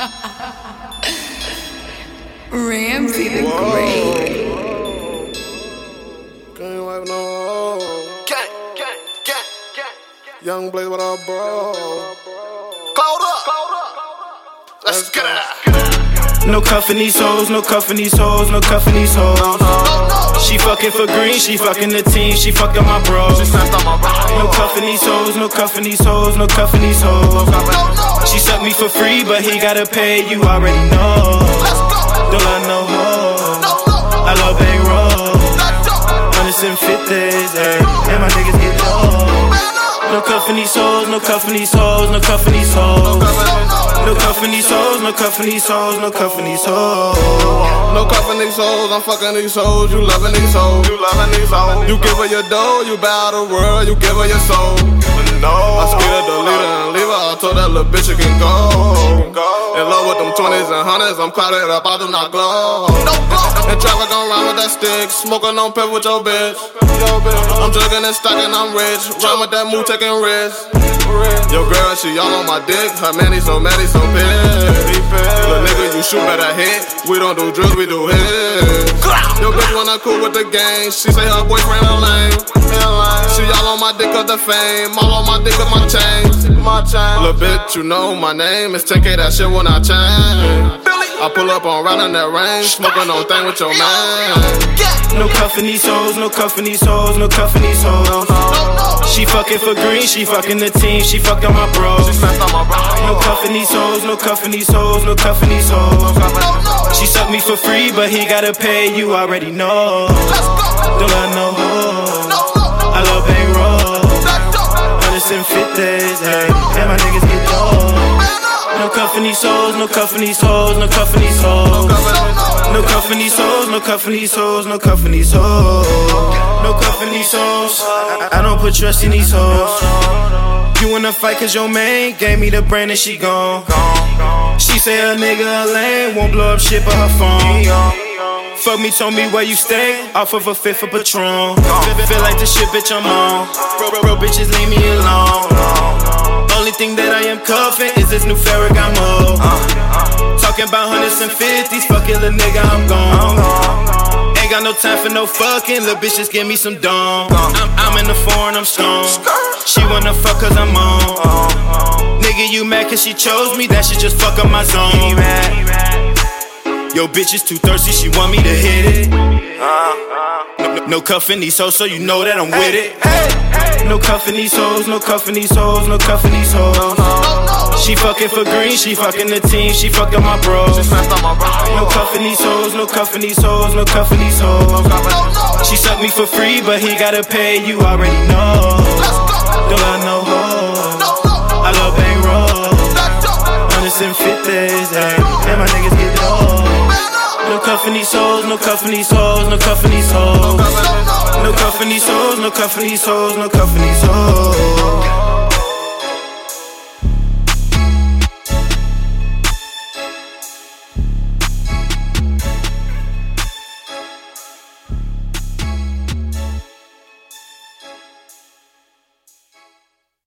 Ramsay Tha Great. Can't wipe no Gang, gang, gang, gang. Young Blaze, what up, bro? Cloud up, cloud up. Let's get it. No cuffing these hoes, no cuffing these hoes, no cuffing these hoes. She fucking for green, she fucking the team, she fucked up my bros. No cuffing these hoes, no cuffing these hoes, no cuffing these hoes. She sucked me for free, but he gotta pay, you already know. Don't love no hoes, I love bankroll. Hundreds and fifties, eh. ayy, and my niggas get low. No cuffing these hoes, no cuffing these hoes, no cuffing these hoes. No cuffing these hoes, no cuffing these hoes, no cuffing these hoes. No cuffing these hoes, I'm fucking these hoes. You loving these hoes, you loving these hoes. You give her your dough, you bow the world, you give her your soul. Little bitch she can go. In love with them 20s and hundreds, I'm clouded up, I do not glow. In traffic, I'm rhyme with that stick, smoking on pep with your bitch. I'm jugging and stacking, I'm rich. Rhyme with that move, taking risks. Yo, girl, she all on my dick. Her man, he so mad, so pissed. Little nigga, you shoot better hit. We don't do drills, we do hits. Yo, bitch wanna cool with the gang. She say her boyfriend a lame. She all my dick of the fame. All on my dick of my chains. My chain. Little bitch, you know my name. It's 10K, that shit when I change. I pull up on round in that range. Smoking on thing with your man. No cuffin' these hoes, no cuffin' these hoes, no cuffin' these hoes. She fucking for green, she fucking the team, she fucked up my bros. No cuffin' these hoes, no cuffin' these hoes, no cuffin' these hoes. She sucked me for free, but he gotta pay, you already know. Don't love no and fifties, ayy, and my niggas get low. No cuffing these hoes, no cuffing these hoes, no cuffing these hoes. No cuffing these hoes, no cuffing these hoes, no cuffing these hoes. No cuffing these hoes. I, don't put trust in these hoes. You wanna fight cause your man gave me the brand and she gone. She say a nigga a lame, won't blow up shit but her phone. Fuck me, told me where you stay, off of a fifth of Patron. Feel, feel like the shit, bitch, I'm on. Bro, bro, bitches, leave me alone. New Ferragamo. Talking about hundreds and fifties, fuck it, little nigga, I'm gone. Ain't got no time for no fucking, little bitch, just give me some dome. I'm, I'm in the foreign, I'm strong. She wanna fuck cause I'm on. Nigga, you mad cause she chose me, that shit just fuck up my zone. Yo, bitch is too thirsty, she want me to hit it. No, no, no cuffing these hoes, so you know that I'm with it. No cuffing these hoes, no cuffing these hoes, no cuffing these hoes. She fucking for green, she fucking the team, she fucked up my bros. No cuffing these hoes, no cuffing these hoes, no cuffing these hoes. She sucked me for free, but he gotta pay, you already know. Don't love no hoes, I love bankroll. Hundreds and fifties, ayy, and my niggas get low. No cuffing these hoes, no cuffing these hoes, no cuffing these hoes. No cuffing these hoes, no cuffing these hoes, no cuffing these hoes.